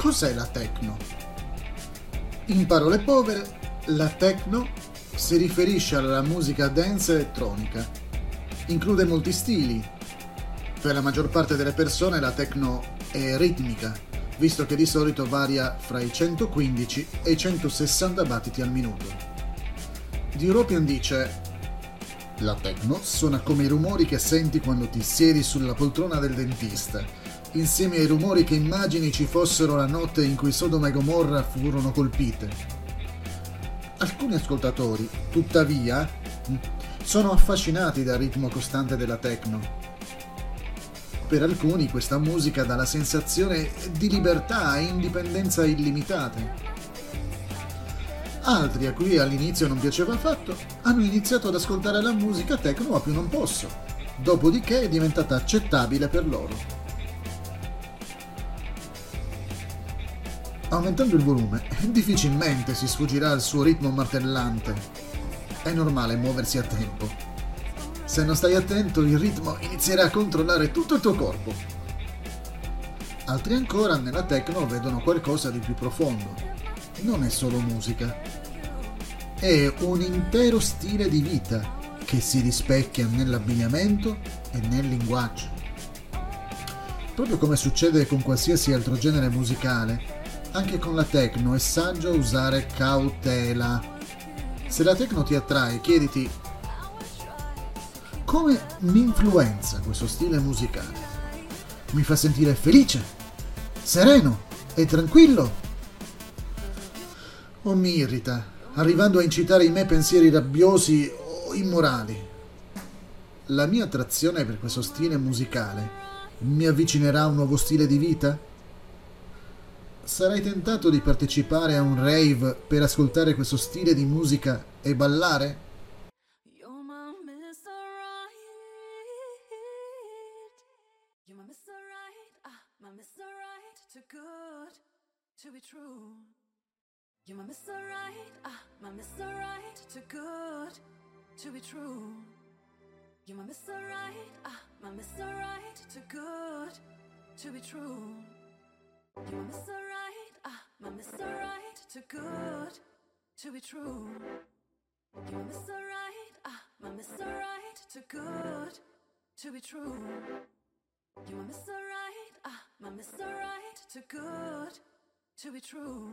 Cos'è la techno? In parole povere, la techno si riferisce alla musica dance elettronica. Include molti stili. Per la maggior parte delle persone la techno è ritmica, visto che di solito varia fra i 115 e i 160 battiti al minuto. The European dice la techno suona come i rumori che senti quando ti siedi sulla poltrona del dentista, insieme ai rumori che immagini ci fossero la notte in cui Sodoma e Gomorra furono colpite. Alcuni ascoltatori, tuttavia, sono affascinati dal ritmo costante della techno. Per alcuni questa musica dà la sensazione di libertà e indipendenza illimitate Altri, a cui all'inizio non piaceva affatto, hanno iniziato ad ascoltare la musica techno a più non posso, dopodiché è diventata accettabile per loro. Aumentando il volume, difficilmente si sfuggirà al suo ritmo martellante. È normale muoversi a tempo. Se non stai attento, il ritmo inizierà a controllare tutto il tuo corpo. Altri ancora nella techno vedono qualcosa di più profondo, non è solo musica, è un intero stile di vita che si rispecchia nell'abbigliamento e nel linguaggio. Proprio come succede con qualsiasi altro genere musicale, anche con la techno è saggio usare cautela. Se la techno ti attrae, chiediti come mi influenza questo stile musicale. Mi fa sentire felice, sereno e tranquillo o mi irrita, arrivando a incitare in me pensieri rabbiosi o immorali. La mia attrazione per questo stile musicale mi avvicinerà a un nuovo stile di vita? Sarai tentato di partecipare a un rave per ascoltare questo stile di musica e ballare? to be true. You're my Mr. too good to be true. You're Mr. Right, ah, my Mr. Right, too good to be true. You're Mr. Right, ah, my Mr. Right, too good to be true.